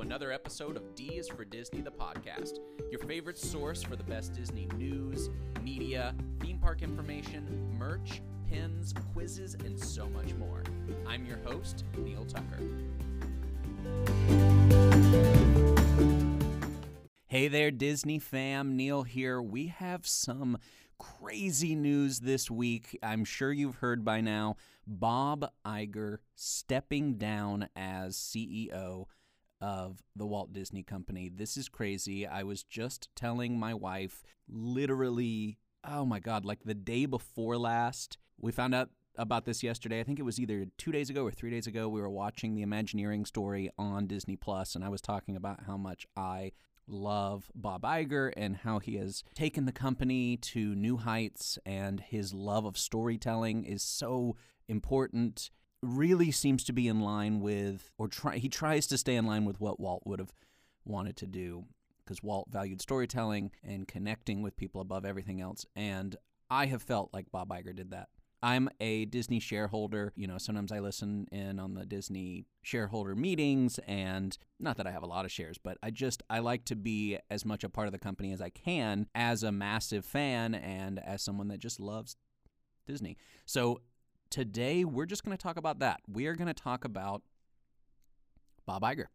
another episode of D is for Disney, the podcast, your favorite source for the best Disney news, media, theme park information, merch, pins, quizzes, and so much more. I'm your host, Neil Tucker. Hey there, Disney fam. Neil here. We have some crazy news this week. I'm sure you've heard by now. Bob Iger stepping down as CEO of the Walt Disney Company. This is crazy. I was just telling my wife, literally, oh my God, like the day before last, we found out about this yesterday. I think it was either two days ago or three days ago. We were watching the Imagineering story on Disney Plus, and I was talking about how much I love Bob Iger and how he has taken the company to new heights, and his love of storytelling is so important. Really seems to be in line with, or try, he tries to stay in line with what Walt would have wanted to do, because Walt valued storytelling and connecting with people above everything else. And I have felt like Bob Iger did that I'm a Disney shareholder. You know, sometimes I listen in on the Disney shareholder meetings and not that I have a lot of shares, but I just I like to be as much a part of the company as I can as a massive fan and as someone that just loves Disney. So today we're just going to talk about that. We are going to talk about Bob Iger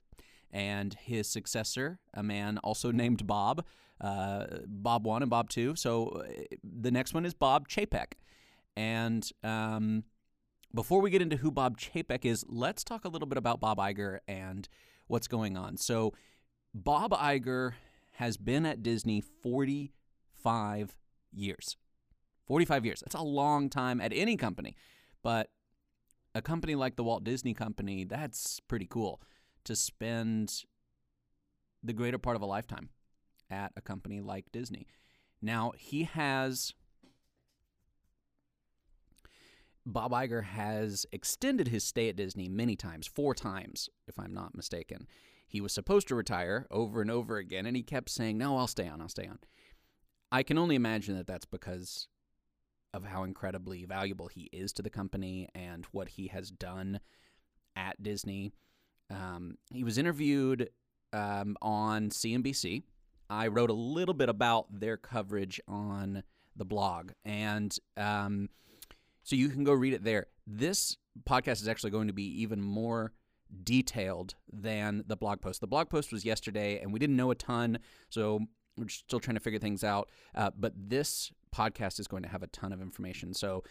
and his successor, a man also named Bob, uh, Bob 1 and Bob 2. So uh, the next one is Bob Chapek. And um, before we get into who Bob Chapek is, let's talk a little bit about Bob Iger and what's going on. So, Bob Iger has been at Disney 45 years. 45 years. That's a long time at any company. But a company like the Walt Disney Company, that's pretty cool to spend the greater part of a lifetime at a company like Disney. Now, he has Bob Iger has extended his stay at Disney many times, four times, if I'm not mistaken. He was supposed to retire over and over again, and he kept saying, No, I'll stay on, I'll stay on. I can only imagine that that's because of how incredibly valuable he is to the company and what he has done at Disney. Um, he was interviewed um, on CNBC. I wrote a little bit about their coverage on the blog, and um, so you can go read it there. This podcast is actually going to be even more detailed than the blog post. The blog post was yesterday, and we didn't know a ton, so we're still trying to figure things out. Uh, but this podcast is going to have a ton of information. So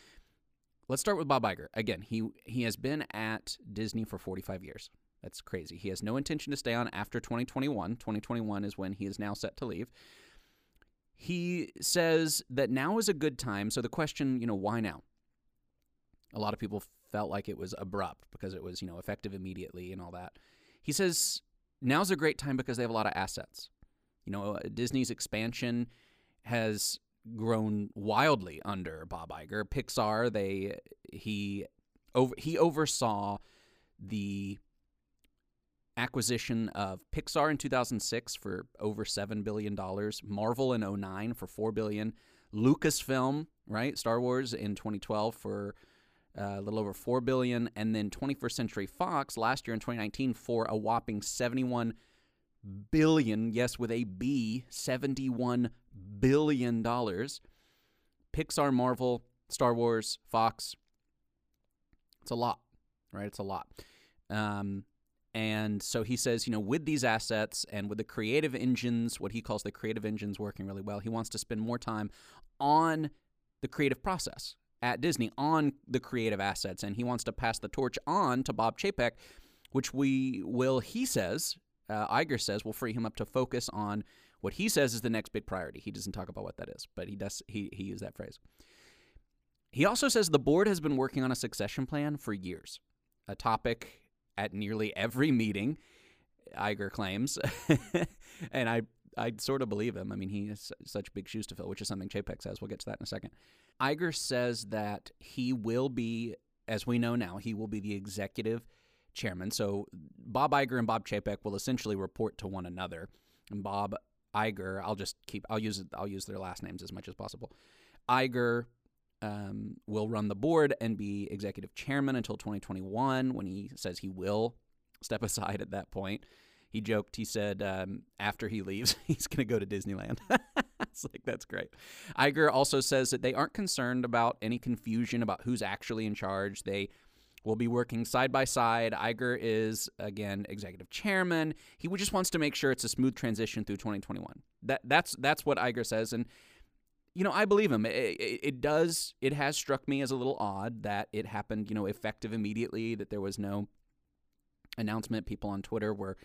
let's start with Bob Iger. Again, he he has been at Disney for 45 years. That's crazy. He has no intention to stay on after 2021. 2021 is when he is now set to leave. He says that now is a good time. So the question, you know, why now? A lot of people felt like it was abrupt because it was, you know, effective immediately and all that. He says now's a great time because they have a lot of assets. You know, uh, Disney's expansion has grown wildly under Bob Iger. Pixar, they he over he oversaw the acquisition of Pixar in 2006 for over 7 billion dollars, Marvel in 09 for 4 billion, Lucasfilm, right? Star Wars in 2012 for uh, a little over 4 billion and then 21st Century Fox last year in 2019 for a whopping 71 billion, yes with a B, 71 billion dollars. Pixar, Marvel, Star Wars, Fox. It's a lot, right? It's a lot. Um, and so he says, you know, with these assets and with the creative engines, what he calls the creative engines working really well, he wants to spend more time on the creative process at Disney on the creative assets, and he wants to pass the torch on to Bob Chapek, which we will, he says, uh, Iger says, will free him up to focus on what he says is the next big priority. He doesn't talk about what that is, but he does. He he used that phrase. He also says the board has been working on a succession plan for years, a topic at nearly every meeting. Iger claims, and I I sort of believe him. I mean, he has such big shoes to fill, which is something Chapek says. We'll get to that in a second. Iger says that he will be, as we know now, he will be the executive chairman. So Bob Iger and Bob Chapek will essentially report to one another. And Bob Iger, I'll just keep, I'll use, I'll use their last names as much as possible. Iger um, will run the board and be executive chairman until 2021 when he says he will step aside at that point. he joked. He said um, after he leaves, he's going to go to Disneyland. it's like that's great. Iger also says that they aren't concerned about any confusion about who's actually in charge. They will be working side by side. Iger is again executive chairman. He just wants to make sure it's a smooth transition through 2021. That that's that's what Iger says, and you know I believe him. It, it, it does. It has struck me as a little odd that it happened. You know, effective immediately. That there was no announcement. People on Twitter were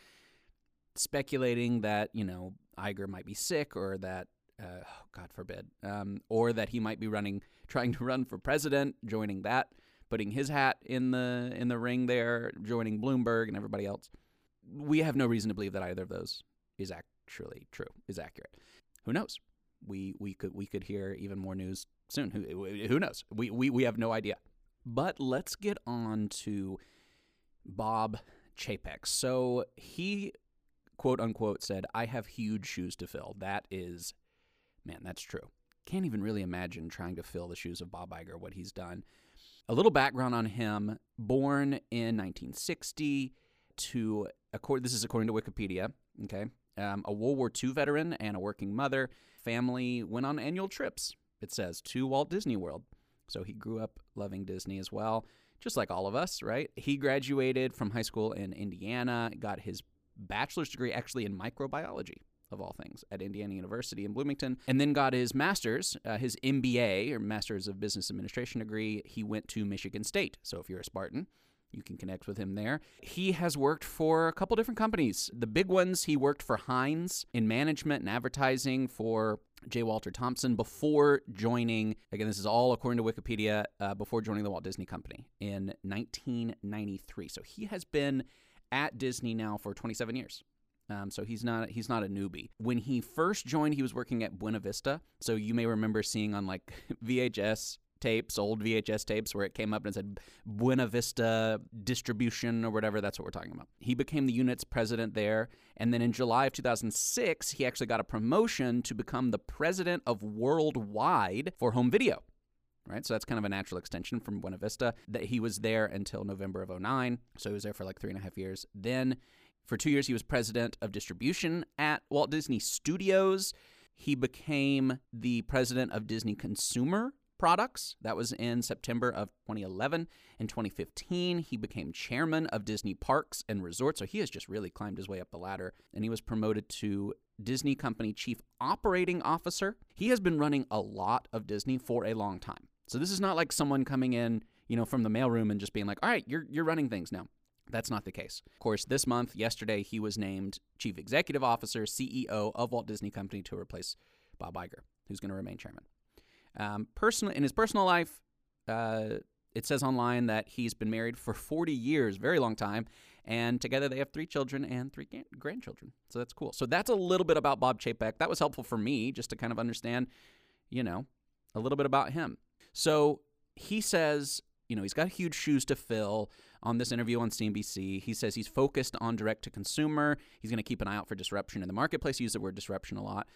speculating that you know Iger might be sick or that uh, God forbid, um, or that he might be running, trying to run for president, joining that, putting his hat in the in the ring there, joining Bloomberg and everybody else. We have no reason to believe that either of those is actually true, is accurate. Who knows? We we could we could hear even more news soon. Who who knows? We we we have no idea. But let's get on to Bob Chapek. So he quote unquote said, I have huge shoes to fill. That is, man, that's true. Can't even really imagine trying to fill the shoes of Bob Iger, what he's done. A little background on him born in 1960 to, this is according to Wikipedia, okay? Um, a World War II veteran and a working mother. Family went on annual trips, it says, to Walt Disney World. So he grew up loving Disney as well, just like all of us, right? He graduated from high school in Indiana, got his bachelor's degree actually in microbiology of all things at Indiana University in Bloomington, and then got his master's, uh, his MBA or Master's of Business Administration degree. He went to Michigan State. So if you're a Spartan, you can connect with him there. He has worked for a couple different companies. The big ones, he worked for Heinz in management and advertising for J. Walter Thompson before joining, again, this is all according to Wikipedia, uh, before joining the Walt Disney Company in 1993. So he has been at Disney now for 27 years. Um, so he's not he's not a newbie. When he first joined, he was working at Buena Vista. So you may remember seeing on like VHS tapes, old VHS tapes, where it came up and said Buena Vista Distribution or whatever. That's what we're talking about. He became the unit's president there, and then in July of 2006, he actually got a promotion to become the president of worldwide for home video right? So that's kind of a natural extension from Buena Vista. That he was there until November of 09. So he was there for like three and a half years. Then for two years, he was president of distribution at Walt Disney Studios. He became the president of Disney Consumer Products. That was in September of 2011. In 2015, he became chairman of Disney Parks and Resorts. So he has just really climbed his way up the ladder. And he was promoted to Disney Company Chief Operating Officer. He has been running a lot of Disney for a long time. So this is not like someone coming in, you know, from the mailroom and just being like, "All right, you're you're running things now." That's not the case. Of course, this month, yesterday, he was named Chief Executive Officer, CEO of Walt Disney Company to replace Bob Iger, who's going to remain chairman. Um, personal in his personal life, uh, it says online that he's been married for 40 years, very long time, and together they have three children and three grandchildren. So that's cool. So that's a little bit about Bob Chapek. That was helpful for me just to kind of understand, you know, a little bit about him. So he says, you know, he's got huge shoes to fill on this interview on CNBC. He says he's focused on direct to consumer. He's going to keep an eye out for disruption in the marketplace. He the word disruption a lot.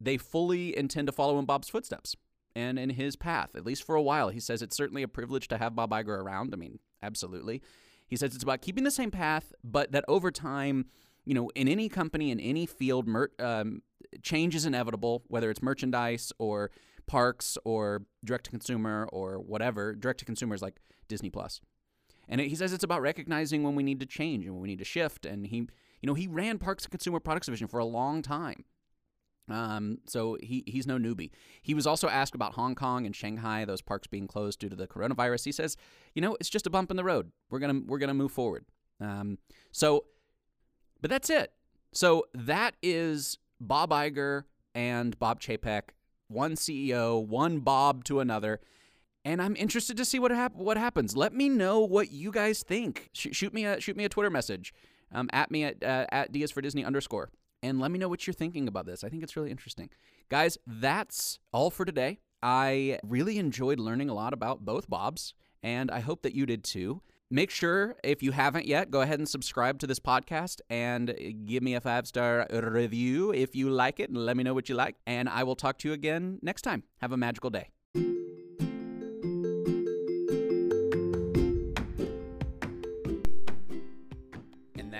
They fully intend to follow in Bob's footsteps and in his path, at least for a while. He says it's certainly a privilege to have Bob Iger around. I mean, absolutely. He says it's about keeping the same path, but that over time, you know, in any company, in any field, mer- um, change is inevitable, whether it's merchandise or parks or direct to consumer or whatever. Direct to consumer is like Disney Plus. And it, he says it's about recognizing when we need to change and when we need to shift. And he, you know, he ran Parks and Consumer Products Division for a long time. Um, so he he's no newbie. He was also asked about Hong Kong and Shanghai, those parks being closed due to the coronavirus. He says, you know, it's just a bump in the road. We're gonna we're gonna move forward. Um, so, but that's it. So that is Bob Iger and Bob Chapek one CEO, one Bob to another. And I'm interested to see what hap- what happens. Let me know what you guys think. Sh- shoot me a shoot me a Twitter message um, at me at uh, at D is for Disney underscore, and let me know what you're thinking about this. I think it's really interesting, guys. That's all for today. I really enjoyed learning a lot about both Bobs, and I hope that you did too. Make sure, if you haven't yet, go ahead and subscribe to this podcast and give me a five star review if you like it and let me know what you like. And I will talk to you again next time. Have a magical day.